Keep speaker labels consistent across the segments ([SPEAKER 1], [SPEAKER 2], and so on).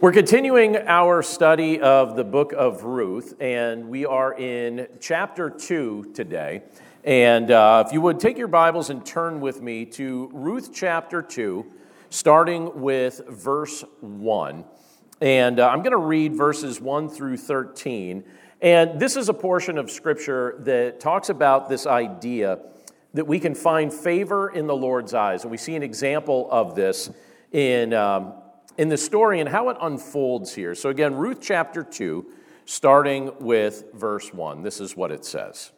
[SPEAKER 1] We're continuing our study of the book of Ruth, and we are in chapter 2 today. And uh, if you would take your Bibles and turn with me to Ruth chapter 2, starting with verse 1. And uh, I'm going to read verses 1 through 13. And this is a portion of Scripture that talks about this idea that we can find favor in the Lord's eyes. And we see an example of this in. Um, in the story and how it unfolds here. So, again, Ruth chapter 2, starting with verse 1. This is what it says.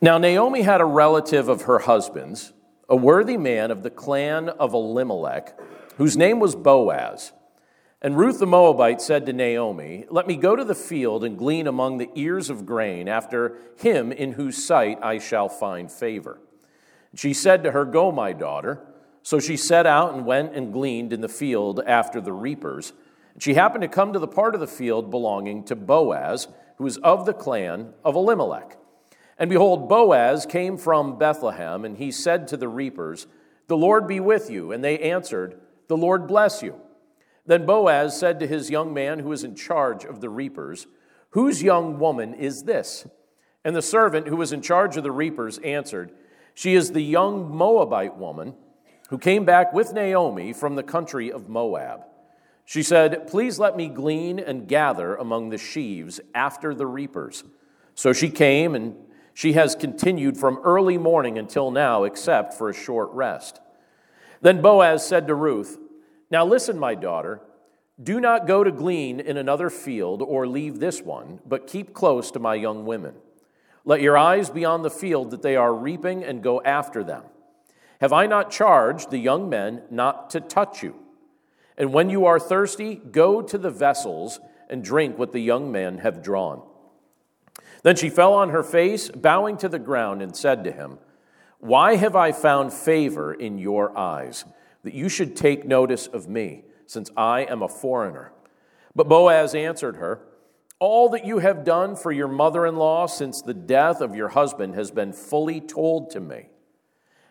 [SPEAKER 1] Now, Naomi had a relative of her husband's, a worthy man of the clan of Elimelech, whose name was Boaz. And Ruth the Moabite said to Naomi, Let me go to the field and glean among the ears of grain after him in whose sight I shall find favor. She said to her, Go, my daughter. So she set out and went and gleaned in the field after the reapers. She happened to come to the part of the field belonging to Boaz, who was of the clan of Elimelech. And behold, Boaz came from Bethlehem, and he said to the reapers, The Lord be with you. And they answered, The Lord bless you. Then Boaz said to his young man who was in charge of the reapers, Whose young woman is this? And the servant who was in charge of the reapers answered, She is the young Moabite woman who came back with Naomi from the country of Moab. She said, Please let me glean and gather among the sheaves after the reapers. So she came, and she has continued from early morning until now, except for a short rest. Then Boaz said to Ruth, Now listen, my daughter, do not go to glean in another field or leave this one, but keep close to my young women. Let your eyes be on the field that they are reaping and go after them. Have I not charged the young men not to touch you? And when you are thirsty, go to the vessels and drink what the young men have drawn. Then she fell on her face, bowing to the ground, and said to him, Why have I found favor in your eyes, that you should take notice of me, since I am a foreigner? But Boaz answered her, All that you have done for your mother in law since the death of your husband has been fully told to me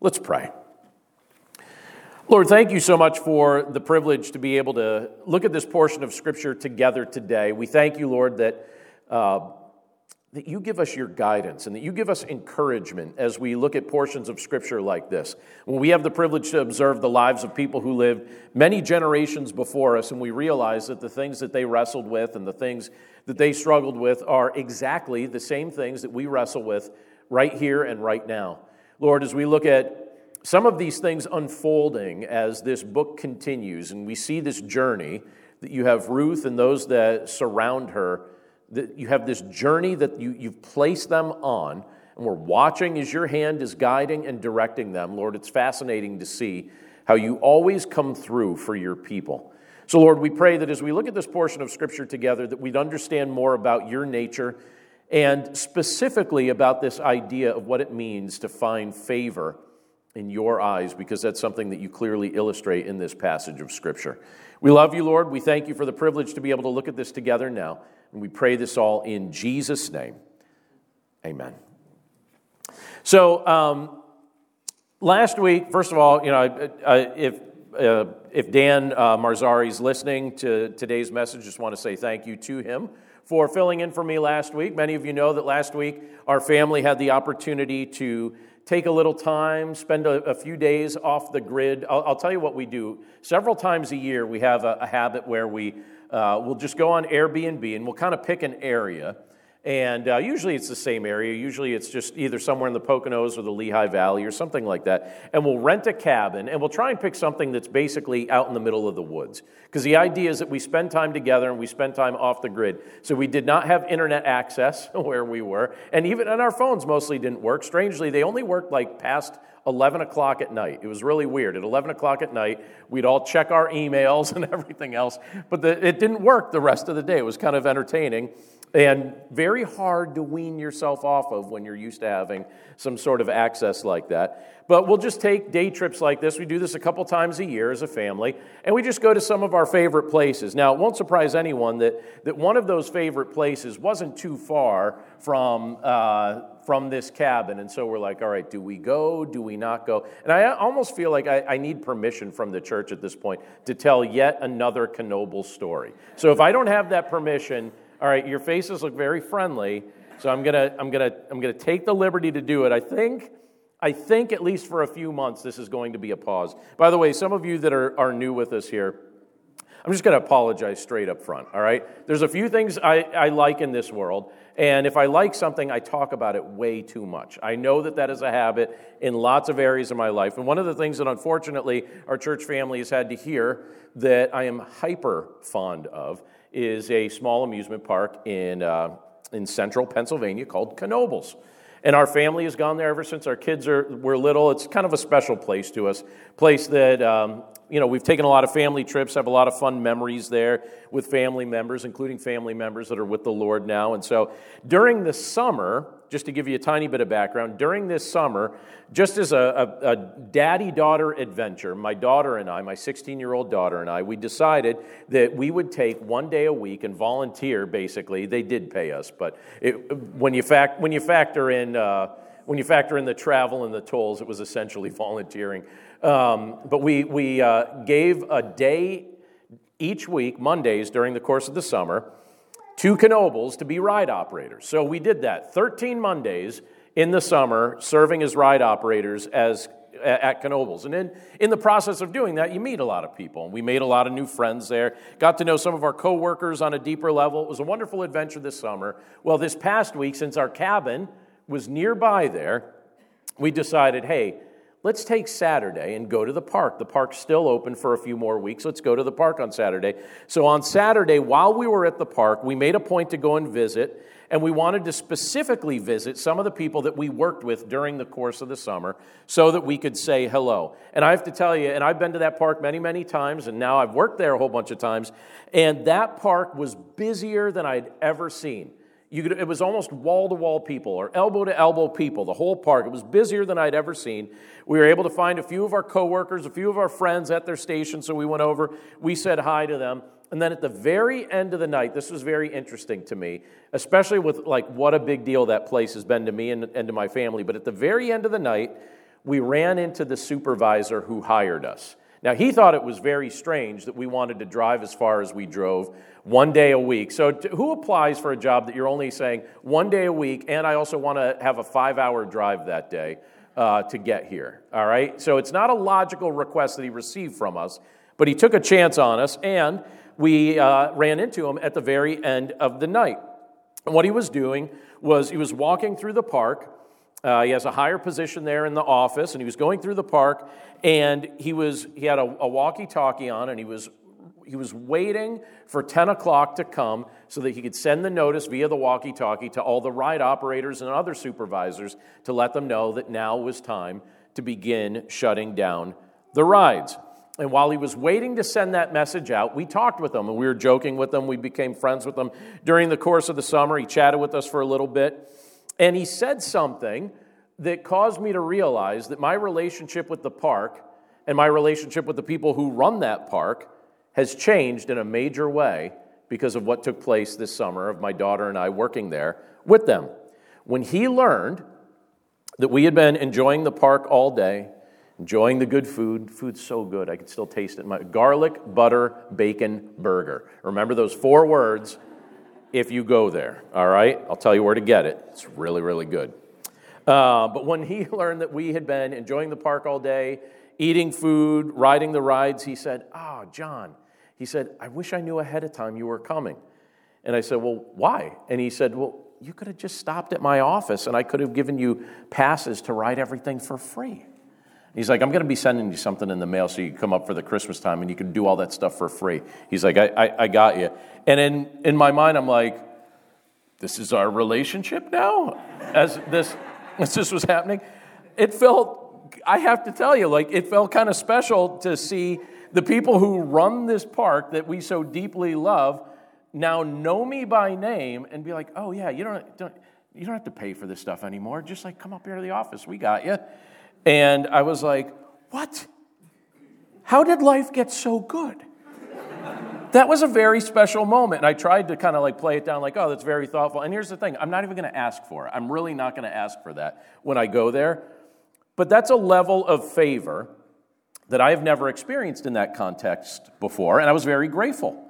[SPEAKER 1] Let's pray. Lord, thank you so much for the privilege to be able to look at this portion of Scripture together today. We thank you, Lord, that, uh, that you give us your guidance and that you give us encouragement as we look at portions of Scripture like this. When we have the privilege to observe the lives of people who lived many generations before us, and we realize that the things that they wrestled with and the things that they struggled with are exactly the same things that we wrestle with right here and right now. Lord, as we look at some of these things unfolding as this book continues, and we see this journey that you have Ruth and those that surround her, that you have this journey that you, you've placed them on, and we're watching as your hand is guiding and directing them. Lord, it's fascinating to see how you always come through for your people. So, Lord, we pray that as we look at this portion of Scripture together, that we'd understand more about your nature and specifically about this idea of what it means to find favor in your eyes, because that's something that you clearly illustrate in this passage of Scripture. We love you, Lord. We thank you for the privilege to be able to look at this together now. And we pray this all in Jesus' name. Amen. So, um, last week, first of all, you know, if, uh, if Dan uh, Marzari is listening to today's message, just want to say thank you to him for filling in for me last week. Many of you know that last week our family had the opportunity to take a little time, spend a, a few days off the grid. I'll, I'll, tell you what we do. Several times a year, we have a, a habit where we uh, will just go on Airbnb and we'll kind of pick an area and uh, usually it's the same area. Usually it's just either somewhere in the Poconos or the Lehigh Valley or something like that. And we'll rent a cabin and we'll try and pick something that's basically out in the middle of the woods. Because the idea is that we spend time together and we spend time off the grid. So we did not have internet access where we were. And even and our phones mostly didn't work. Strangely, they only worked like past 11 o'clock at night. It was really weird. At 11 o'clock at night, we'd all check our emails and everything else, but the, it didn't work the rest of the day. It was kind of entertaining and very hard to wean yourself off of when you're used to having some sort of access like that. But we'll just take day trips like this. We do this a couple times a year as a family, and we just go to some of our favorite places. Now, it won't surprise anyone that, that one of those favorite places wasn't too far from, uh, from this cabin. And so we're like, all right, do we go? Do we not go? And I almost feel like I, I need permission from the church at this point to tell yet another Knoebels story. So if I don't have that permission, all right, your faces look very friendly, so I'm gonna, I'm gonna, I'm gonna take the liberty to do it. I think, I think at least for a few months, this is going to be a pause. By the way, some of you that are, are new with us here, I'm just going to apologize straight up front, all right? There's a few things I, I like in this world, and if I like something, I talk about it way too much. I know that that is a habit in lots of areas of my life. And one of the things that unfortunately our church family has had to hear that I am hyper fond of is a small amusement park in, uh, in central Pennsylvania called Knoebels. And our family has gone there ever since our kids are, were little. It's kind of a special place to us, place that um, you know, we've taken a lot of family trips, have a lot of fun memories there with family members, including family members that are with the Lord now. And so during the summer, just to give you a tiny bit of background, during this summer, just as a, a, a daddy daughter adventure, my daughter and I, my 16 year old daughter and I, we decided that we would take one day a week and volunteer basically. They did pay us, but it, when, you fact, when you factor in, uh, when you factor in the travel and the tolls, it was essentially volunteering. Um, but we, we uh, gave a day each week, Mondays, during the course of the summer, to Knoebels to be ride operators. So we did that 13 Mondays in the summer, serving as ride operators as at Knoebels. And in, in the process of doing that, you meet a lot of people. And we made a lot of new friends there, got to know some of our coworkers on a deeper level. It was a wonderful adventure this summer. Well, this past week, since our cabin was nearby there, we decided, hey, let's take Saturday and go to the park. The park's still open for a few more weeks. Let's go to the park on Saturday. So on Saturday, while we were at the park, we made a point to go and visit, and we wanted to specifically visit some of the people that we worked with during the course of the summer so that we could say hello. And I have to tell you, and I've been to that park many, many times, and now I've worked there a whole bunch of times, and that park was busier than I'd ever seen. Could, it was almost wall to wall people or elbow to elbow people, the whole park. It was busier than I'd ever seen. We were able to find a few of our coworkers, a few of our friends at their station, so we went over. We said hi to them. And then at the very end of the night, this was very interesting to me, especially with like what a big deal that place has been to me and, and to my family. But at the very end of the night, we ran into the supervisor who hired us. Now, he thought it was very strange that we wanted to drive as far as we drove one day a week. So, who applies for a job that you're only saying one day a week, and I also want to have a five hour drive that day uh, to get here? All right? So, it's not a logical request that he received from us, but he took a chance on us, and we uh, ran into him at the very end of the night. And what he was doing was he was walking through the park. Uh, he has a higher position there in the office, and he was going through the park, and he was he had a, a walkie-talkie on, and he was he was waiting for 10 o'clock to come so that he could send the notice via the walkie talkie to all the ride operators and other supervisors to let them know that now was time to begin shutting down the rides. And while he was waiting to send that message out, we talked with him and we were joking with him. We became friends with him during the course of the summer. He chatted with us for a little bit. And he said something that caused me to realize that my relationship with the park and my relationship with the people who run that park has changed in a major way because of what took place this summer of my daughter and I working there with them. When he learned that we had been enjoying the park all day, enjoying the good food, food's so good, I can still taste it. My garlic, butter, bacon, burger. Remember those four words if you go there, all right? I'll tell you where to get it. It's really, really good. Uh, but when he learned that we had been enjoying the park all day, eating food, riding the rides, he said, Oh, John, he said, I wish I knew ahead of time you were coming. And I said, Well, why? And he said, Well, you could have just stopped at my office and I could have given you passes to ride everything for free. He's like, I'm going to be sending you something in the mail so you come up for the Christmas time and you can do all that stuff for free. He's like, I, I, I got you. And in, in my mind, I'm like, this is our relationship now? As this, as this was happening? It felt I have to tell you, like, it felt kind of special to see the people who run this park that we so deeply love now know me by name and be like, oh, yeah, you don't, don't, you don't have to pay for this stuff anymore. Just like, come up here to the office. We got you. And I was like, what? How did life get so good? That was a very special moment. And I tried to kind of like play it down like, oh, that's very thoughtful. And here's the thing I'm not even going to ask for it. I'm really not going to ask for that when I go there. But that's a level of favor that I have never experienced in that context before. And I was very grateful.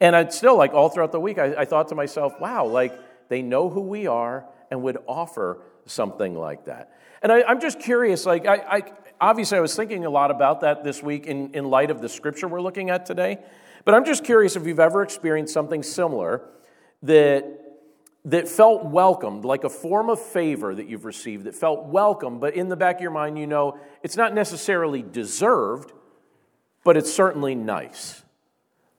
[SPEAKER 1] And I'd still, like, all throughout the week, I, I thought to myself, wow, like, they know who we are and would offer something like that. And I, am just curious, like, I, I, obviously, I was thinking a lot about that this week in, in light of the scripture we're looking at today. But I'm just curious if you've ever experienced something similar that, that felt welcomed, like a form of favor that you've received that felt welcome, but in the back of your mind, you know it's not necessarily deserved, but it's certainly nice.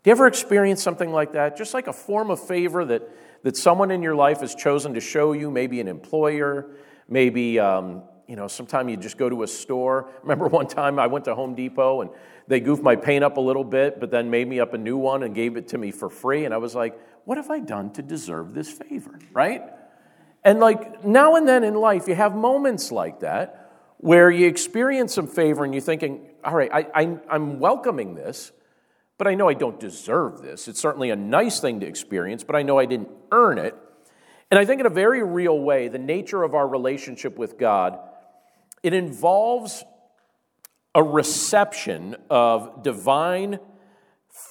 [SPEAKER 1] Do you ever experience something like that? Just like a form of favor that, that someone in your life has chosen to show you, maybe an employer, maybe um, you know, sometimes you just go to a store. Remember one time I went to Home Depot and they goofed my paint up a little bit, but then made me up a new one and gave it to me for free. And I was like, what have I done to deserve this favor, right? And like now and then in life, you have moments like that where you experience some favor and you're thinking, all right, I, I'm welcoming this, but I know I don't deserve this. It's certainly a nice thing to experience, but I know I didn't earn it. And I think in a very real way, the nature of our relationship with God it involves a reception of divine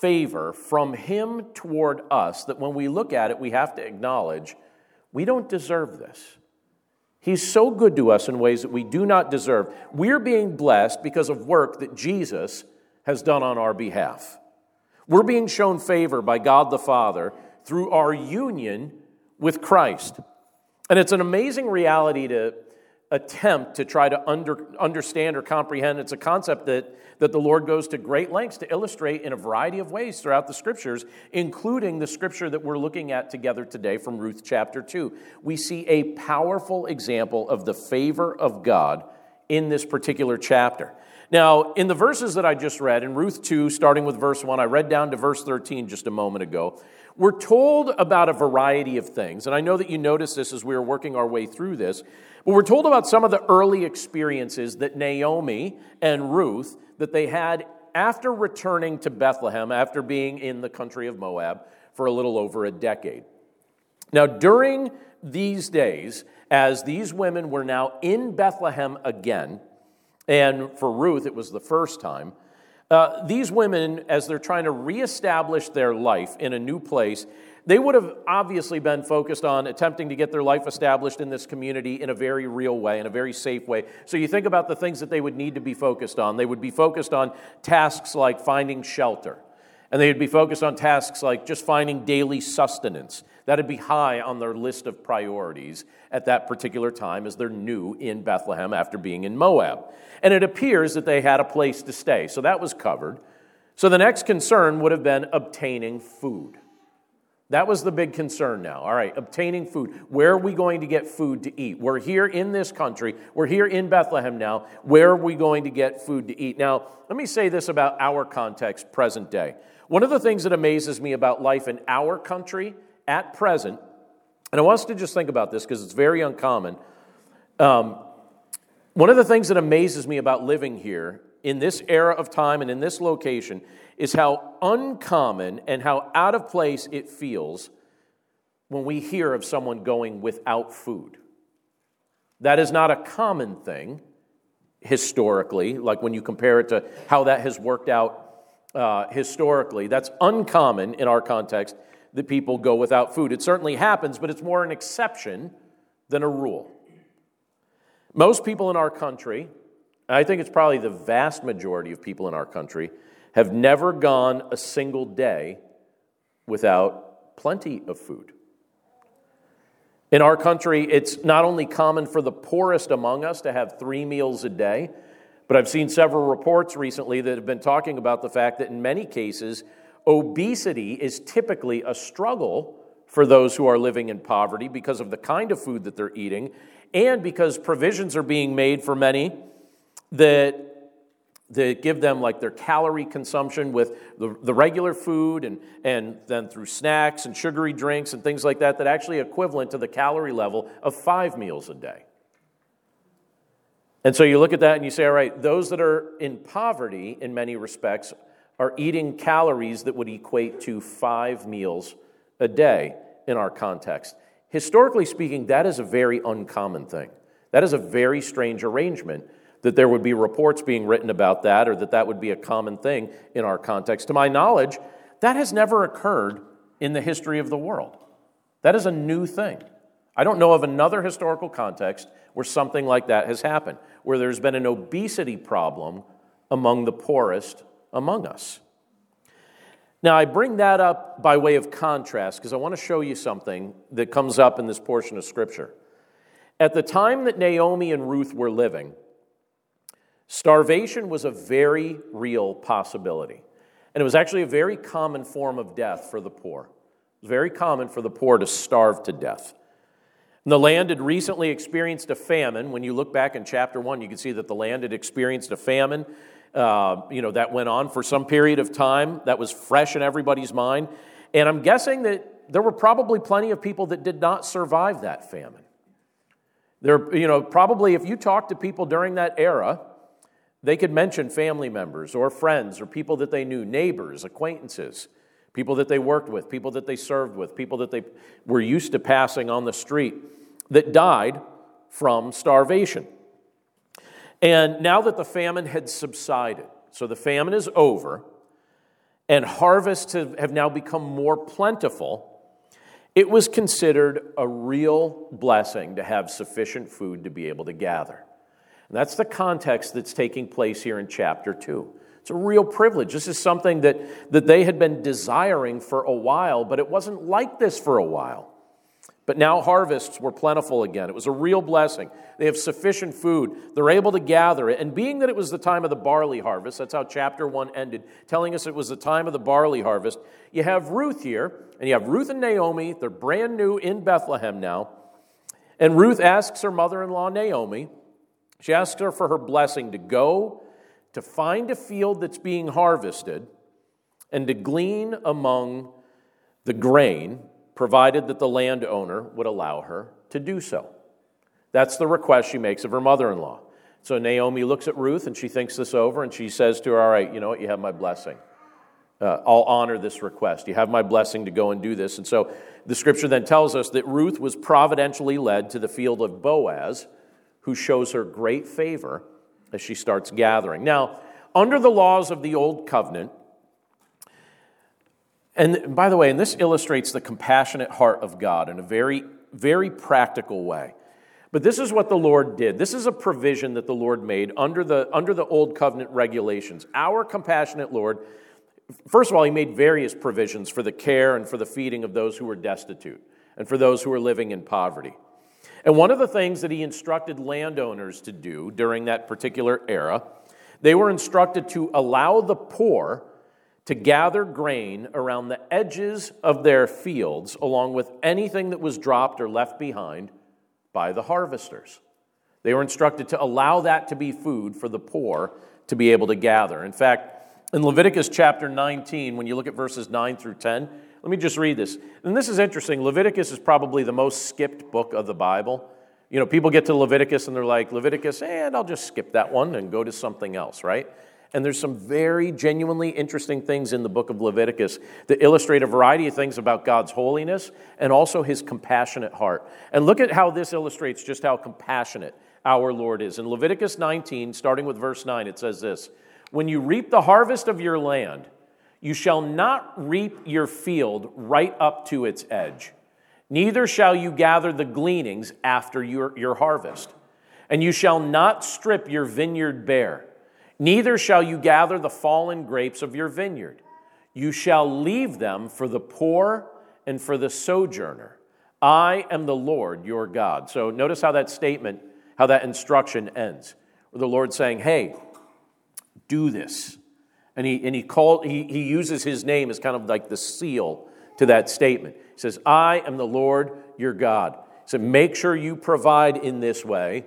[SPEAKER 1] favor from Him toward us that when we look at it, we have to acknowledge we don't deserve this. He's so good to us in ways that we do not deserve. We're being blessed because of work that Jesus has done on our behalf. We're being shown favor by God the Father through our union with Christ. And it's an amazing reality to attempt to try to under, understand or comprehend. It's a concept that, that the Lord goes to great lengths to illustrate in a variety of ways throughout the scriptures, including the scripture that we're looking at together today from Ruth chapter 2. We see a powerful example of the favor of God in this particular chapter. Now, in the verses that I just read, in Ruth 2, starting with verse 1, I read down to verse 13 just a moment ago. We're told about a variety of things, and I know that you noticed this as we were working our way through this. But we're told about some of the early experiences that Naomi and Ruth that they had after returning to Bethlehem after being in the country of Moab for a little over a decade. Now, during these days, as these women were now in Bethlehem again, and for Ruth it was the first time, uh, these women, as they're trying to reestablish their life in a new place, they would have obviously been focused on attempting to get their life established in this community in a very real way, in a very safe way. So you think about the things that they would need to be focused on. They would be focused on tasks like finding shelter, and they would be focused on tasks like just finding daily sustenance. That'd be high on their list of priorities at that particular time as they're new in Bethlehem after being in Moab. And it appears that they had a place to stay. So that was covered. So the next concern would have been obtaining food. That was the big concern now. All right, obtaining food. Where are we going to get food to eat? We're here in this country. We're here in Bethlehem now. Where are we going to get food to eat? Now, let me say this about our context, present day. One of the things that amazes me about life in our country at present, and I want us to just think about this because it's very uncommon. Um, one of the things that amazes me about living here in this era of time and in this location is how uncommon and how out of place it feels when we hear of someone going without food. That is not a common thing historically, like when you compare it to how that has worked out uh, historically. That's uncommon in our context that people go without food. It certainly happens, but it's more an exception than a rule. Most people in our country, I think it's probably the vast majority of people in our country, have never gone a single day without plenty of food. In our country, it's not only common for the poorest among us to have three meals a day, but I've seen several reports recently that have been talking about the fact that in many cases, obesity is typically a struggle for those who are living in poverty because of the kind of food that they're eating and because provisions are being made for many that that give them like their calorie consumption with the, the regular food and, and then through snacks and sugary drinks and things like that that actually equivalent to the calorie level of five meals a day and so you look at that and you say all right those that are in poverty in many respects are eating calories that would equate to five meals a day in our context historically speaking that is a very uncommon thing that is a very strange arrangement that there would be reports being written about that or that that would be a common thing in our context. To my knowledge, that has never occurred in the history of the world. That is a new thing. I don't know of another historical context where something like that has happened, where there's been an obesity problem among the poorest among us. Now, I bring that up by way of contrast because I want to show you something that comes up in this portion of Scripture. At the time that Naomi and Ruth were living, Starvation was a very real possibility. And it was actually a very common form of death for the poor. It was very common for the poor to starve to death. The land had recently experienced a famine. When you look back in chapter 1, you can see that the land had experienced a famine. Uh, you know, that went on for some period of time. That was fresh in everybody's mind. And I'm guessing that there were probably plenty of people that did not survive that famine. There, you know, probably if you talked to people during that era, they could mention family members or friends or people that they knew, neighbors, acquaintances, people that they worked with, people that they served with, people that they were used to passing on the street that died from starvation. And now that the famine had subsided, so the famine is over, and harvests have now become more plentiful, it was considered a real blessing to have sufficient food to be able to gather. And that's the context that's taking place here in chapter 2. It's a real privilege. This is something that, that they had been desiring for a while, but it wasn't like this for a while. But now harvests were plentiful again. It was a real blessing. They have sufficient food. They're able to gather it. And being that it was the time of the barley harvest, that's how chapter 1 ended, telling us it was the time of the barley harvest. You have Ruth here, and you have Ruth and Naomi. They're brand new in Bethlehem now. And Ruth asks her mother in law, Naomi, she asks her for her blessing to go, to find a field that's being harvested, and to glean among the grain, provided that the landowner would allow her to do so. That's the request she makes of her mother in law. So Naomi looks at Ruth and she thinks this over and she says to her, All right, you know what? You have my blessing. Uh, I'll honor this request. You have my blessing to go and do this. And so the scripture then tells us that Ruth was providentially led to the field of Boaz who shows her great favor as she starts gathering. Now, under the laws of the Old Covenant, and by the way, and this illustrates the compassionate heart of God in a very, very practical way. But this is what the Lord did. This is a provision that the Lord made under the, under the Old Covenant regulations. Our compassionate Lord, first of all, He made various provisions for the care and for the feeding of those who were destitute and for those who were living in poverty. And one of the things that he instructed landowners to do during that particular era, they were instructed to allow the poor to gather grain around the edges of their fields, along with anything that was dropped or left behind by the harvesters. They were instructed to allow that to be food for the poor to be able to gather. In fact, in Leviticus chapter 19, when you look at verses 9 through 10, let me just read this. And this is interesting. Leviticus is probably the most skipped book of the Bible. You know, people get to Leviticus and they're like, Leviticus, and I'll just skip that one and go to something else, right? And there's some very genuinely interesting things in the book of Leviticus that illustrate a variety of things about God's holiness and also his compassionate heart. And look at how this illustrates just how compassionate our Lord is. In Leviticus 19, starting with verse 9, it says this When you reap the harvest of your land, you shall not reap your field right up to its edge, neither shall you gather the gleanings after your, your harvest. And you shall not strip your vineyard bare, neither shall you gather the fallen grapes of your vineyard. You shall leave them for the poor and for the sojourner. I am the Lord your God. So notice how that statement, how that instruction ends. The Lord saying, Hey, do this. And he, and he, called, he, he uses his name as kind of like the seal to that statement. He says, I am the Lord your God. He said, Make sure you provide in this way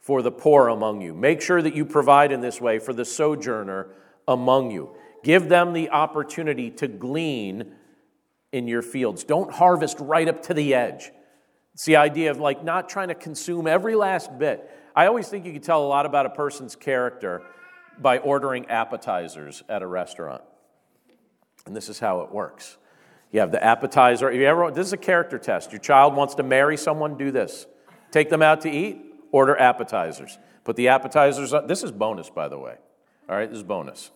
[SPEAKER 1] for the poor among you. Make sure that you provide in this way for the sojourner among you. Give them the opportunity to glean in your fields. Don't harvest right up to the edge. It's the idea of like not trying to consume every last bit. I always think you can tell a lot about a person's character by ordering appetizers at a restaurant. And this is how it works. You have the appetizer. You ever, this is a character test. Your child wants to marry someone, do this. Take them out to eat, order appetizers. Put the appetizers, on, this is bonus, by the way. All right, this is bonus.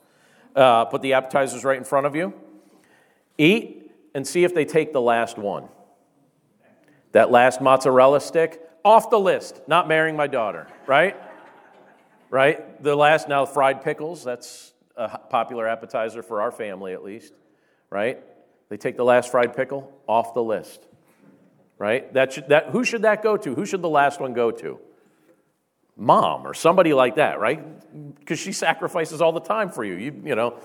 [SPEAKER 1] Uh, put the appetizers right in front of you. Eat and see if they take the last one. That last mozzarella stick, off the list. Not marrying my daughter, right? Right? The last, now fried pickles, that's a popular appetizer for our family at least, right? They take the last fried pickle off the list, right? That should, that, who should that go to? Who should the last one go to? Mom or somebody like that, right? Because she sacrifices all the time for you. You, you know,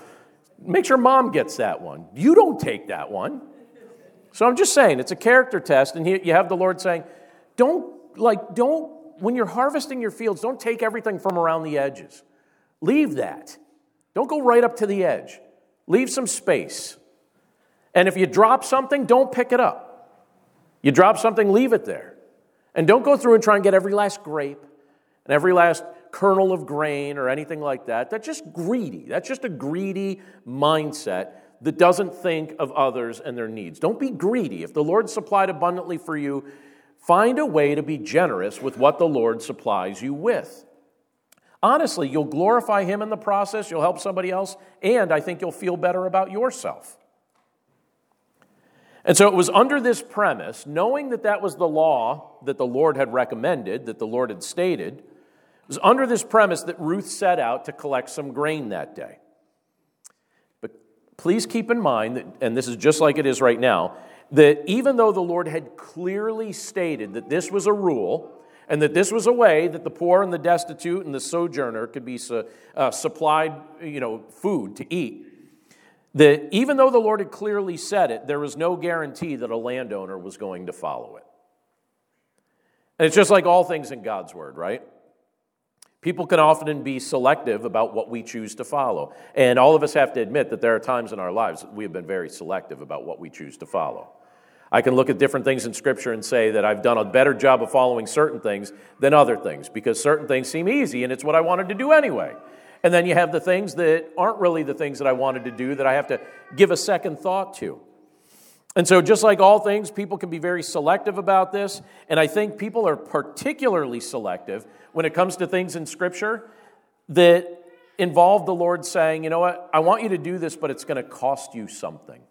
[SPEAKER 1] make sure mom gets that one. You don't take that one. So I'm just saying, it's a character test, and you have the Lord saying, don't, like, don't, when you're harvesting your fields, don't take everything from around the edges. Leave that. Don't go right up to the edge. Leave some space. And if you drop something, don't pick it up. You drop something, leave it there. And don't go through and try and get every last grape and every last kernel of grain or anything like that. That's just greedy. That's just a greedy mindset that doesn't think of others and their needs. Don't be greedy. If the Lord supplied abundantly for you, find a way to be generous with what the Lord supplies you with. Honestly, you'll glorify Him in the process, you'll help somebody else, and I think you'll feel better about yourself. And so it was under this premise, knowing that that was the law that the Lord had recommended, that the Lord had stated, it was under this premise that Ruth set out to collect some grain that day. But please keep in mind, that, and this is just like it is right now, that even though the Lord had clearly stated that this was a rule, and that this was a way that the poor and the destitute and the sojourner could be su- uh, supplied you know, food to eat. That even though the Lord had clearly said it, there was no guarantee that a landowner was going to follow it. And it's just like all things in God's word, right? People can often be selective about what we choose to follow. And all of us have to admit that there are times in our lives that we have been very selective about what we choose to follow. I can look at different things in Scripture and say that I've done a better job of following certain things than other things because certain things seem easy and it's what I wanted to do anyway. And then you have the things that aren't really the things that I wanted to do that I have to give a second thought to. And so, just like all things, people can be very selective about this. And I think people are particularly selective when it comes to things in Scripture that involve the Lord saying, you know what, I want you to do this, but it's going to cost you something.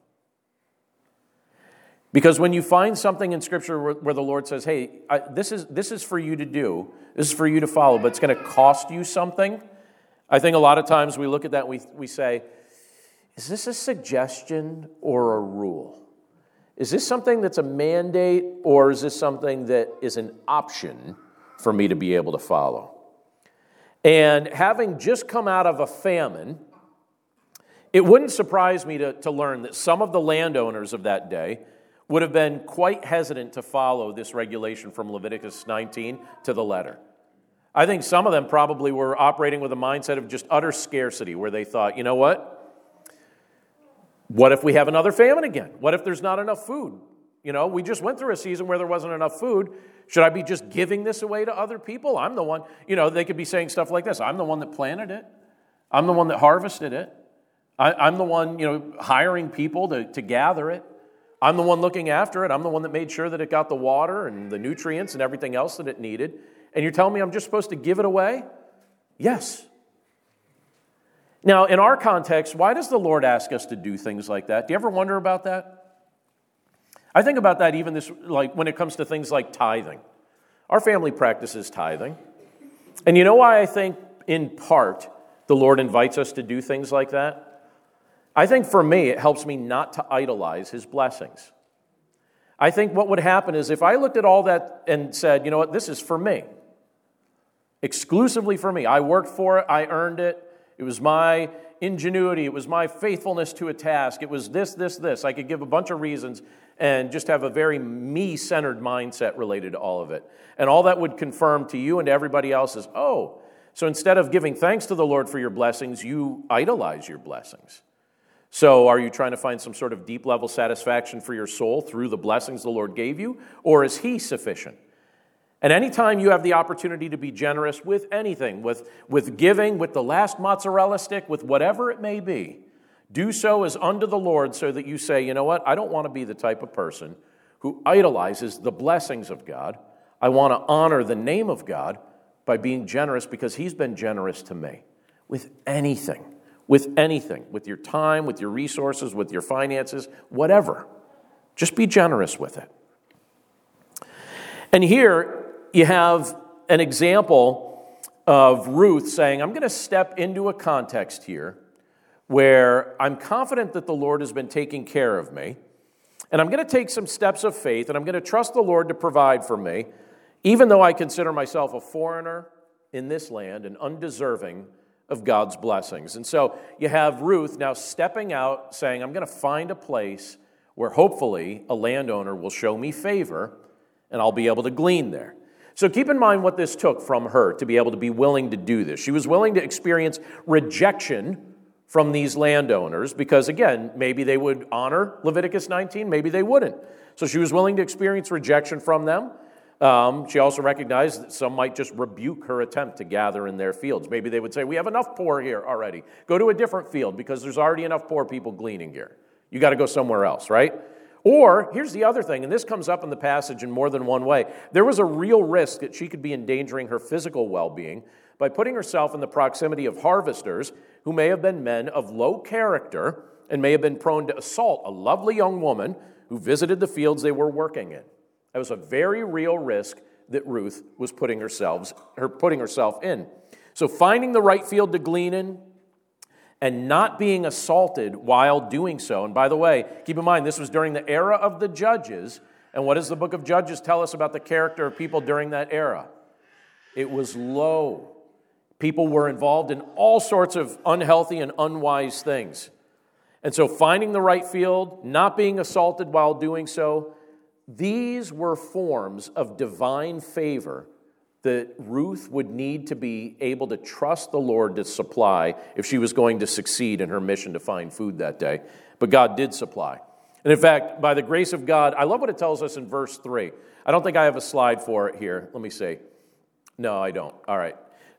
[SPEAKER 1] Because when you find something in Scripture where, where the Lord says, hey, I, this, is, this is for you to do, this is for you to follow, but it's going to cost you something, I think a lot of times we look at that and we, we say, is this a suggestion or a rule? Is this something that's a mandate or is this something that is an option for me to be able to follow? And having just come out of a famine, it wouldn't surprise me to, to learn that some of the landowners of that day would have been quite hesitant to follow this regulation from Leviticus 19 to the letter. I think some of them probably were operating with a mindset of just utter scarcity, where they thought, you know what? What if we have another famine again? What if there's not enough food? You know, we just went through a season where there wasn't enough food. Should I be just giving this away to other people? I'm the one, you know, they could be saying stuff like this I'm the one that planted it, I'm the one that harvested it, I, am the one, you know, hiring people to, to gather it. I'm the one looking after it. I'm the one that made sure that it got the water and the nutrients and everything else that it needed. And you're telling me I'm just supposed to give it away? Yes. Now, in our context, why does the Lord ask us to do things like that? Do you ever wonder about that? I think about that even this like when it comes to things like tithing. Our family practices tithing. And you know why I think in part the Lord invites us to do things like that? I think for me, it helps me not to idolize his blessings. I think what would happen is if I looked at all that and said, you know what, this is for me, exclusively for me. I worked for it, I earned it, it was my, ingenuity, it was my faithfulness to a task, it was this, this, this. I could give a bunch of reasons and just have a very me centered mindset related to all of it. And all that would confirm to you and to everybody else is, oh, so instead of giving thanks to the Lord for your blessings, you idolize your blessings. So, are you trying to find some sort of deep level satisfaction for your soul through the blessings the Lord gave you, or is He sufficient? And anytime you have the opportunity to be generous with anything, with, with giving, with the last mozzarella stick, with whatever it may be, do so as unto the Lord so that you say, you know what, I don't want to be the type of person who idolizes the blessings of God. I want to honor the name of God by being generous because He's been generous to me with anything, with anything, with your time, with your resources, with your finances, whatever. Just be generous with it. And here, you have an example of Ruth saying, I'm going to step into a context here where I'm confident that the Lord has been taking care of me, and I'm going to take some steps of faith, and I'm going to trust the Lord to provide for me, even though I consider myself a foreigner in this land and undeserving of God's blessings. And so you have Ruth now stepping out, saying, I'm going to find a place where hopefully a landowner will show me favor and I'll be able to glean there. So keep in mind what this took from her to be able to be willing to do this. She was willing to experience rejection from these landowners because, again, maybe they would honor Leviticus 19, maybe they wouldn't. So she was willing to experience rejection from them. Um, she also recognized that some might just rebuke her attempt to gather in their fields. Maybe they would say, We have enough poor here already. Go to a different field because there's already enough poor people gleaning here. You got to go somewhere else, right? Or, here's the other thing, and this comes up in the passage in more than one way. There was a real risk that she could be endangering her physical well being by putting herself in the proximity of harvesters who may have been men of low character and may have been prone to assault a lovely young woman who visited the fields they were working in. That was a very real risk that Ruth was putting herself, her putting herself in. So, finding the right field to glean in, and not being assaulted while doing so. And by the way, keep in mind, this was during the era of the judges. And what does the book of Judges tell us about the character of people during that era? It was low. People were involved in all sorts of unhealthy and unwise things. And so, finding the right field, not being assaulted while doing so, these were forms of divine favor that Ruth would need to be able to trust the Lord to supply if she was going to succeed in her mission to find food that day. But God did supply. And in fact, by the grace of God, I love what it tells us in verse 3. I don't think I have a slide for it here. Let me see. No, I don't. All right.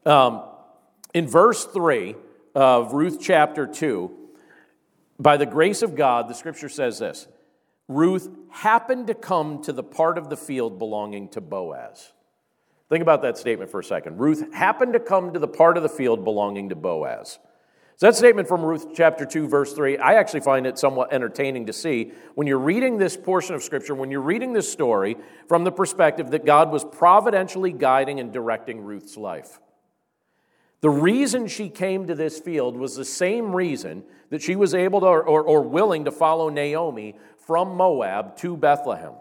[SPEAKER 1] Um, in verse 3 of Ruth chapter 2, by the grace of God, the scripture says this Ruth happened to come to the part of the field belonging to Boaz. Think about that statement for a second. Ruth happened to come to the part of the field belonging to Boaz. So that statement from Ruth chapter 2, verse 3, I actually find it somewhat entertaining to see when you're reading this portion of Scripture, when you're reading this story from the perspective that God was providentially guiding and directing Ruth's life. The reason she came to this field was the same reason that she was able to or, or, or willing to follow Naomi from Moab to Bethlehem.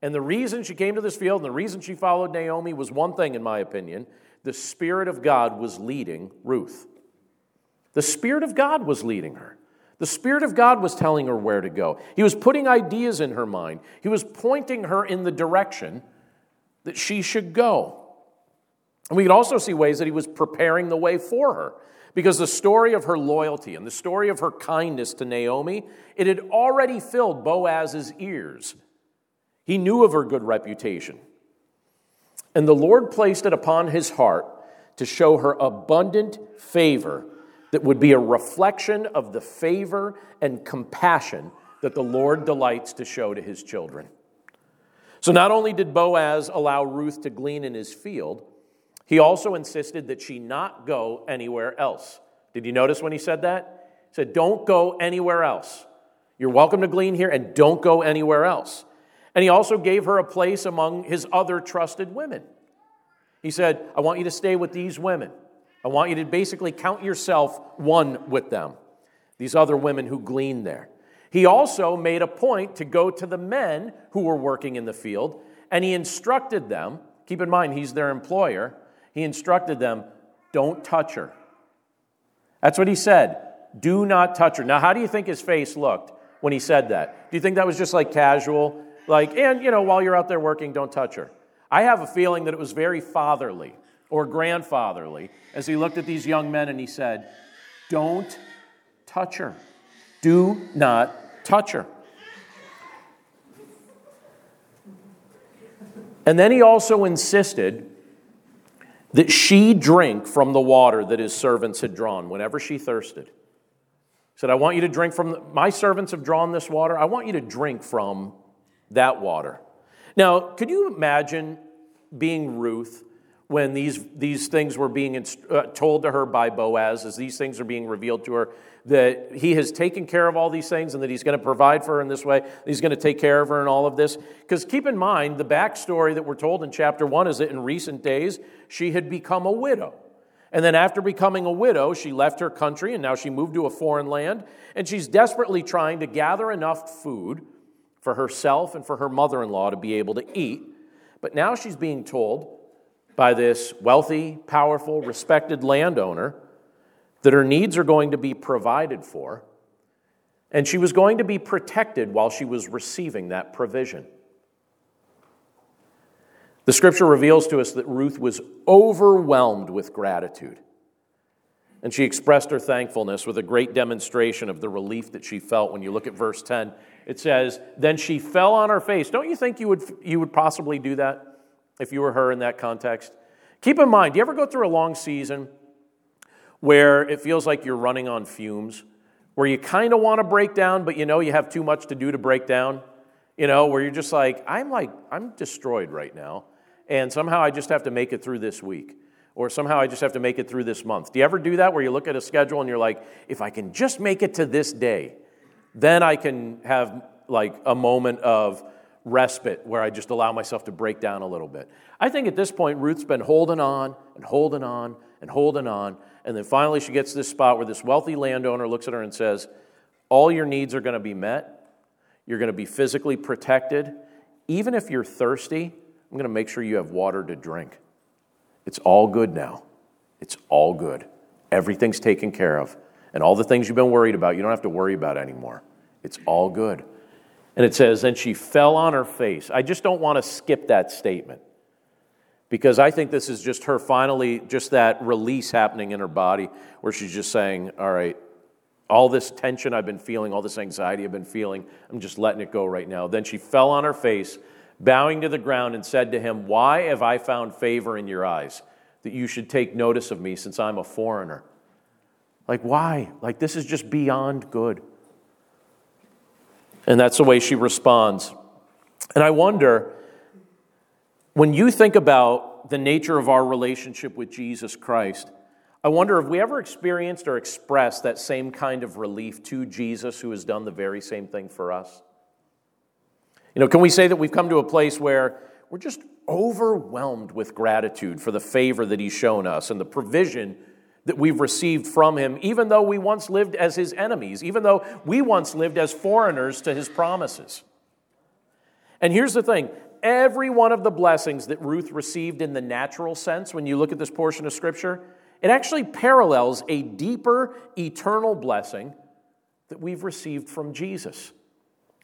[SPEAKER 1] And the reason she came to this field and the reason she followed Naomi was one thing, in my opinion the Spirit of God was leading Ruth. The Spirit of God was leading her. The Spirit of God was telling her where to go. He was putting ideas in her mind, He was pointing her in the direction that she should go. And we could also see ways that He was preparing the way for her. Because the story of her loyalty and the story of her kindness to Naomi, it had already filled Boaz's ears he knew of her good reputation. And the Lord placed it upon his heart to show her abundant favor that would be a reflection of the favor and compassion that the Lord delights to show to his children. So, not only did Boaz allow Ruth to glean in his field, he also insisted that she not go anywhere else. Did you notice when he said that? He said, Don't go anywhere else. You're welcome to glean here and don't go anywhere else. And he also gave her a place among his other trusted women. He said, I want you to stay with these women. I want you to basically count yourself one with them, these other women who glean there. He also made a point to go to the men who were working in the field, and he instructed them keep in mind, he's their employer. He instructed them, don't touch her. That's what he said. Do not touch her. Now, how do you think his face looked when he said that? Do you think that was just like casual? Like, and, you know, while you're out there working, don't touch her. I have a feeling that it was very fatherly or grandfatherly as he looked at these young men and he said, Don't touch her. Do not touch her. And then he also insisted that she drink from the water that his servants had drawn whenever she thirsted. He said, I want you to drink from, the, my servants have drawn this water. I want you to drink from that water. Now, could you imagine being Ruth when these, these things were being inst- uh, told to her by Boaz, as these things are being revealed to her, that he has taken care of all these things and that he's going to provide for her in this way, he's going to take care of her in all of this? Because keep in mind, the backstory that we're told in chapter one is that in recent days, she had become a widow. And then, after becoming a widow, she left her country and now she moved to a foreign land. And she's desperately trying to gather enough food for herself and for her mother in law to be able to eat. But now she's being told by this wealthy, powerful, respected landowner that her needs are going to be provided for, and she was going to be protected while she was receiving that provision. The scripture reveals to us that Ruth was overwhelmed with gratitude. And she expressed her thankfulness with a great demonstration of the relief that she felt when you look at verse 10. It says, Then she fell on her face. Don't you think you would, you would possibly do that? If you were her in that context. Keep in mind, do you ever go through a long season where it feels like you're running on fumes, where you kind of want to break down, but you know you have too much to do to break down? You know, where you're just like, I'm like, I'm destroyed right now, and somehow I just have to make it through this week. Or somehow I just have to make it through this month. Do you ever do that where you look at a schedule and you're like, if I can just make it to this day, then I can have like a moment of respite where I just allow myself to break down a little bit. I think at this point, Ruth's been holding on and holding on and holding on. And then finally, she gets to this spot where this wealthy landowner looks at her and says, All your needs are going to be met. You're going to be physically protected. Even if you're thirsty, I'm going to make sure you have water to drink. It's all good now. It's all good. Everything's taken care of. And all the things you've been worried about, you don't have to worry about anymore. It's all good. And it says, and she fell on her face. I just don't want to skip that statement because I think this is just her finally, just that release happening in her body where she's just saying, All right, all this tension I've been feeling, all this anxiety I've been feeling, I'm just letting it go right now. Then she fell on her face, bowing to the ground, and said to him, Why have I found favor in your eyes that you should take notice of me since I'm a foreigner? Like, why? Like, this is just beyond good. And that's the way she responds. And I wonder, when you think about the nature of our relationship with Jesus Christ, I wonder if we ever experienced or expressed that same kind of relief to Jesus who has done the very same thing for us. You know, can we say that we've come to a place where we're just overwhelmed with gratitude for the favor that he's shown us and the provision that we've received from him, even though we once lived as his enemies, even though we once lived as foreigners to his promises. And here's the thing every one of the blessings that Ruth received in the natural sense, when you look at this portion of Scripture, it actually parallels a deeper eternal blessing that we've received from Jesus.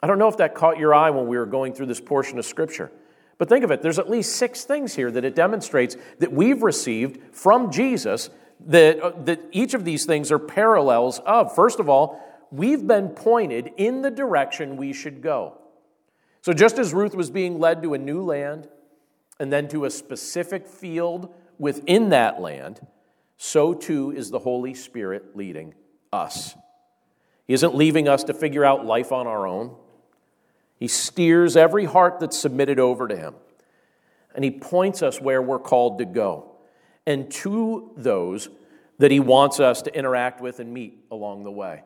[SPEAKER 1] I don't know if that caught your eye when we were going through this portion of Scripture. But think of it, there's at least six things here that it demonstrates that we've received from Jesus that, uh, that each of these things are parallels of. First of all, we've been pointed in the direction we should go. So, just as Ruth was being led to a new land and then to a specific field within that land, so too is the Holy Spirit leading us. He isn't leaving us to figure out life on our own. He steers every heart that's submitted over to Him, and He points us where we're called to go and to those that He wants us to interact with and meet along the way.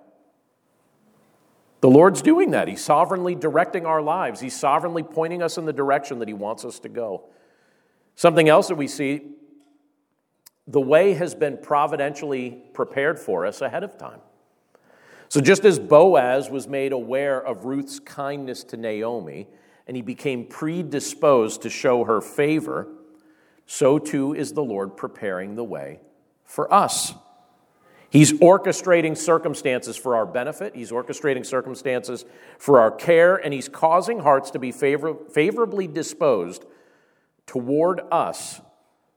[SPEAKER 1] The Lord's doing that. He's sovereignly directing our lives, He's sovereignly pointing us in the direction that He wants us to go. Something else that we see the way has been providentially prepared for us ahead of time. So, just as Boaz was made aware of Ruth's kindness to Naomi, and he became predisposed to show her favor, so too is the Lord preparing the way for us. He's orchestrating circumstances for our benefit. He's orchestrating circumstances for our care, and He's causing hearts to be favor- favorably disposed toward us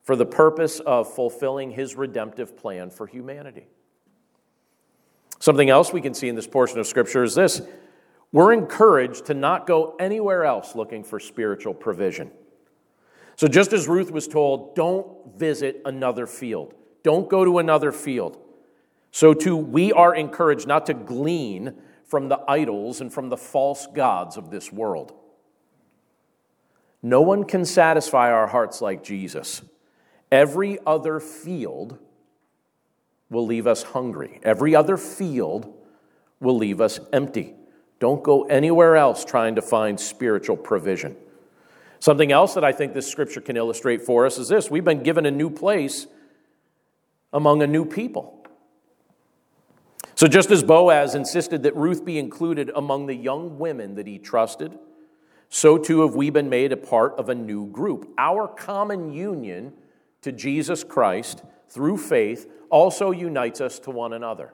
[SPEAKER 1] for the purpose of fulfilling His redemptive plan for humanity. Something else we can see in this portion of Scripture is this we're encouraged to not go anywhere else looking for spiritual provision. So, just as Ruth was told, don't visit another field, don't go to another field. So, too, we are encouraged not to glean from the idols and from the false gods of this world. No one can satisfy our hearts like Jesus. Every other field will leave us hungry, every other field will leave us empty. Don't go anywhere else trying to find spiritual provision. Something else that I think this scripture can illustrate for us is this we've been given a new place among a new people. So, just as Boaz insisted that Ruth be included among the young women that he trusted, so too have we been made a part of a new group. Our common union to Jesus Christ through faith also unites us to one another.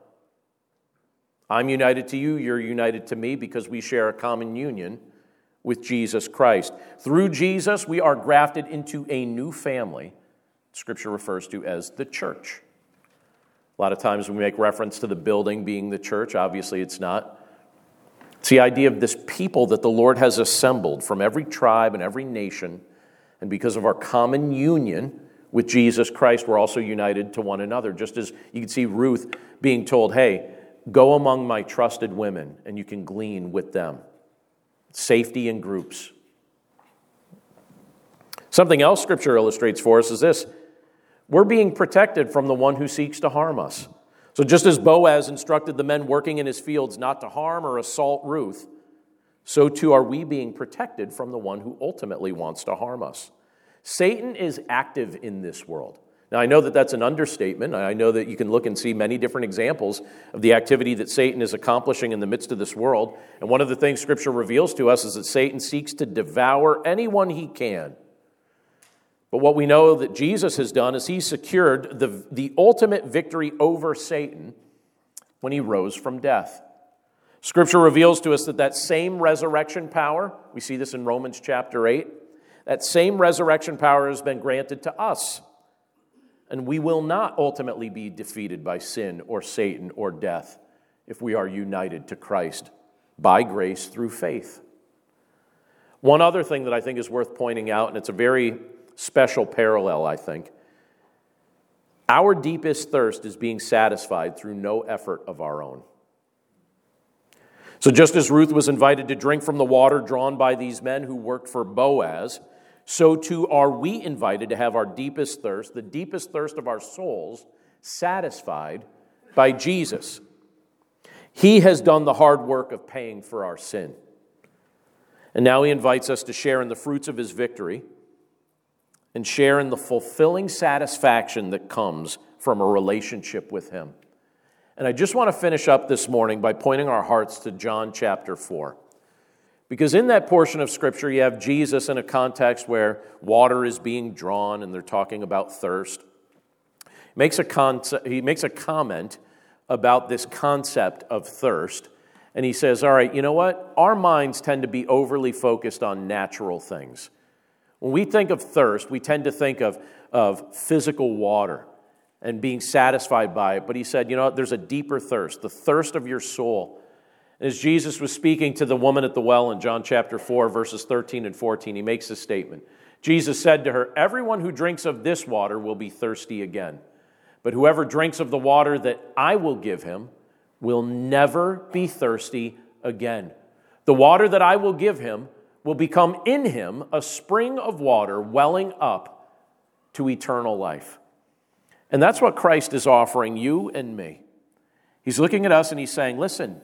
[SPEAKER 1] I'm united to you, you're united to me because we share a common union with Jesus Christ. Through Jesus, we are grafted into a new family, Scripture refers to as the church. A lot of times we make reference to the building being the church. Obviously, it's not. It's the idea of this people that the Lord has assembled from every tribe and every nation. And because of our common union with Jesus Christ, we're also united to one another. Just as you can see Ruth being told, hey, Go among my trusted women, and you can glean with them. Safety in groups. Something else Scripture illustrates for us is this we're being protected from the one who seeks to harm us. So, just as Boaz instructed the men working in his fields not to harm or assault Ruth, so too are we being protected from the one who ultimately wants to harm us. Satan is active in this world. Now, I know that that's an understatement. I know that you can look and see many different examples of the activity that Satan is accomplishing in the midst of this world. And one of the things Scripture reveals to us is that Satan seeks to devour anyone he can. But what we know that Jesus has done is he secured the, the ultimate victory over Satan when he rose from death. Scripture reveals to us that that same resurrection power, we see this in Romans chapter 8, that same resurrection power has been granted to us and we will not ultimately be defeated by sin or Satan or death if we are united to Christ by grace through faith. One other thing that I think is worth pointing out, and it's a very special parallel, I think. Our deepest thirst is being satisfied through no effort of our own. So, just as Ruth was invited to drink from the water drawn by these men who worked for Boaz, so too are we invited to have our deepest thirst, the deepest thirst of our souls, satisfied by Jesus. He has done the hard work of paying for our sin. And now he invites us to share in the fruits of his victory and share in the fulfilling satisfaction that comes from a relationship with him. And I just want to finish up this morning by pointing our hearts to John chapter 4. Because in that portion of Scripture, you have Jesus in a context where water is being drawn and they're talking about thirst. He makes a, concept, he makes a comment about this concept of thirst. And he says, All right, you know what? Our minds tend to be overly focused on natural things. When we think of thirst, we tend to think of, of physical water and being satisfied by it. But he said, You know? There's a deeper thirst, the thirst of your soul as Jesus was speaking to the woman at the well in John chapter 4, verses 13 and 14, he makes this statement. Jesus said to her, Everyone who drinks of this water will be thirsty again. But whoever drinks of the water that I will give him will never be thirsty again. The water that I will give him will become in him a spring of water welling up to eternal life. And that's what Christ is offering you and me. He's looking at us and he's saying, Listen,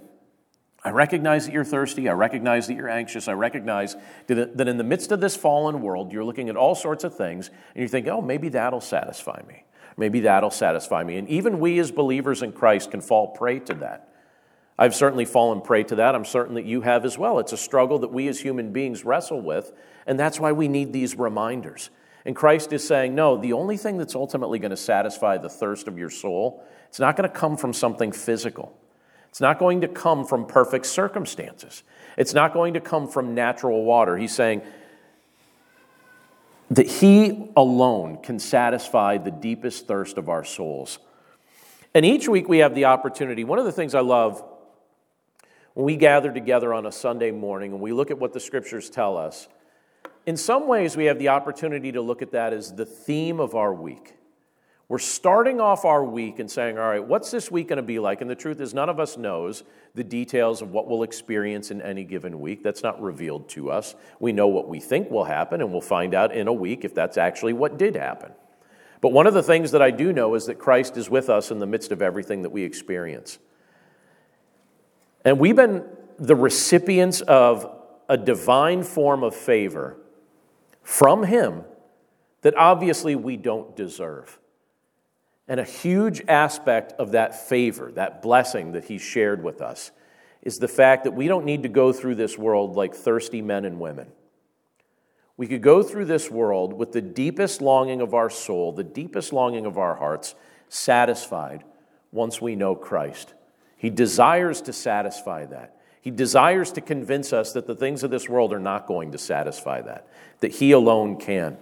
[SPEAKER 1] I recognize that you're thirsty. I recognize that you're anxious. I recognize that in the midst of this fallen world, you're looking at all sorts of things and you think, oh, maybe that'll satisfy me. Maybe that'll satisfy me. And even we as believers in Christ can fall prey to that. I've certainly fallen prey to that. I'm certain that you have as well. It's a struggle that we as human beings wrestle with, and that's why we need these reminders. And Christ is saying, no, the only thing that's ultimately going to satisfy the thirst of your soul, it's not going to come from something physical. It's not going to come from perfect circumstances. It's not going to come from natural water. He's saying that He alone can satisfy the deepest thirst of our souls. And each week we have the opportunity. One of the things I love when we gather together on a Sunday morning and we look at what the scriptures tell us in some ways, we have the opportunity to look at that as the theme of our week. We're starting off our week and saying, all right, what's this week going to be like? And the truth is, none of us knows the details of what we'll experience in any given week. That's not revealed to us. We know what we think will happen, and we'll find out in a week if that's actually what did happen. But one of the things that I do know is that Christ is with us in the midst of everything that we experience. And we've been the recipients of a divine form of favor from Him that obviously we don't deserve. And a huge aspect of that favor, that blessing that He shared with us, is the fact that we don't need to go through this world like thirsty men and women. We could go through this world with the deepest longing of our soul, the deepest longing of our hearts, satisfied once we know Christ. He desires to satisfy that. He desires to convince us that the things of this world are not going to satisfy that, that He alone can.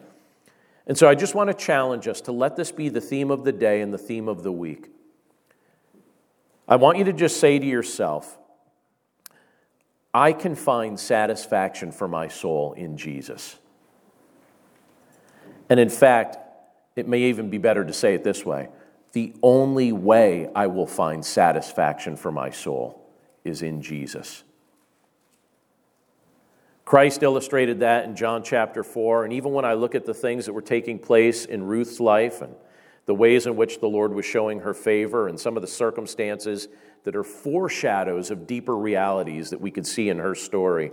[SPEAKER 1] And so I just want to challenge us to let this be the theme of the day and the theme of the week. I want you to just say to yourself, I can find satisfaction for my soul in Jesus. And in fact, it may even be better to say it this way the only way I will find satisfaction for my soul is in Jesus. Christ illustrated that in John chapter 4. And even when I look at the things that were taking place in Ruth's life and the ways in which the Lord was showing her favor and some of the circumstances that are foreshadows of deeper realities that we could see in her story,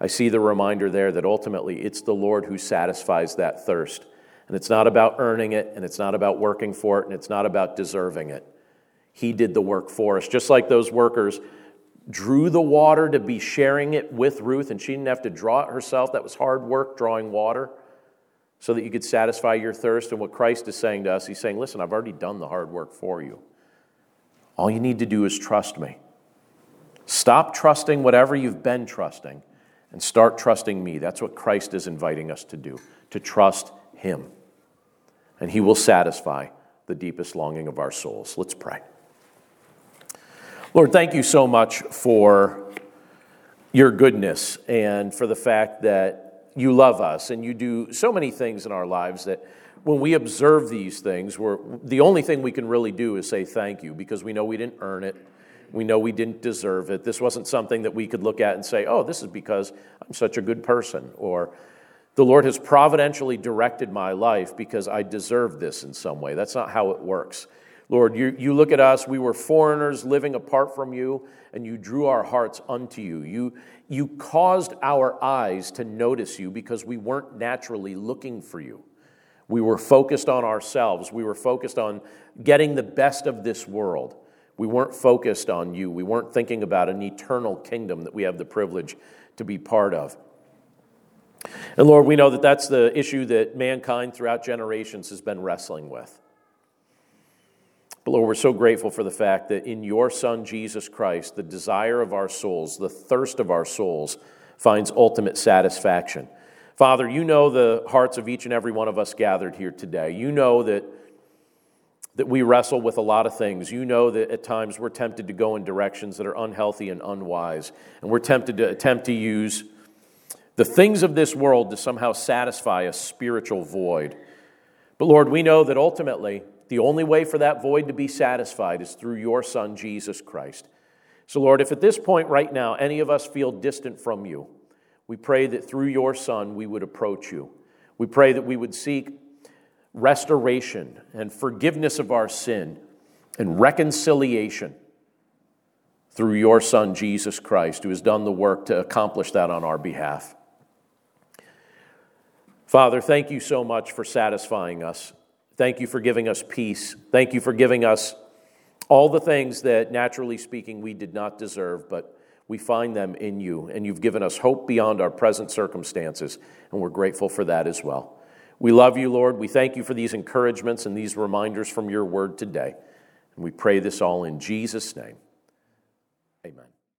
[SPEAKER 1] I see the reminder there that ultimately it's the Lord who satisfies that thirst. And it's not about earning it, and it's not about working for it, and it's not about deserving it. He did the work for us. Just like those workers drew the water to be sharing it with Ruth, and she didn't have to draw it herself. That was hard work drawing water so that you could satisfy your thirst. And what Christ is saying to us, He's saying, Listen, I've already done the hard work for you. All you need to do is trust me. Stop trusting whatever you've been trusting and start trusting me. That's what Christ is inviting us to do, to trust Him. And He will satisfy the deepest longing of our souls. Let's pray. Lord, thank you so much for your goodness and for the fact that you love us and you do so many things in our lives that when we observe these things, we're, the only thing we can really do is say thank you because we know we didn't earn it. We know we didn't deserve it. This wasn't something that we could look at and say, oh, this is because I'm such a good person, or the Lord has providentially directed my life because I deserve this in some way. That's not how it works. Lord, you, you look at us, we were foreigners living apart from you, and you drew our hearts unto you. You, you caused our eyes to notice you because we weren't naturally looking for you. We were focused on ourselves, we were focused on getting the best of this world. We weren't focused on you. We weren't thinking about an eternal kingdom that we have the privilege to be part of. And Lord, we know that that's the issue that mankind throughout generations has been wrestling with. But Lord, we're so grateful for the fact that in your Son, Jesus Christ, the desire of our souls, the thirst of our souls, finds ultimate satisfaction. Father, you know the hearts of each and every one of us gathered here today. You know that, that we wrestle with a lot of things. You know that at times we're tempted to go in directions that are unhealthy and unwise. And we're tempted to attempt to use the things of this world to somehow satisfy a spiritual void. But Lord, we know that ultimately, the only way for that void to be satisfied is through your Son, Jesus Christ. So, Lord, if at this point right now any of us feel distant from you, we pray that through your Son we would approach you. We pray that we would seek restoration and forgiveness of our sin and reconciliation through your Son, Jesus Christ, who has done the work to accomplish that on our behalf. Father, thank you so much for satisfying us Thank you for giving us peace. Thank you for giving us all the things that, naturally speaking, we did not deserve, but we find them in you. And you've given us hope beyond our present circumstances, and we're grateful for that as well. We love you, Lord. We thank you for these encouragements and these reminders from your word today. And we pray this all in Jesus' name. Amen.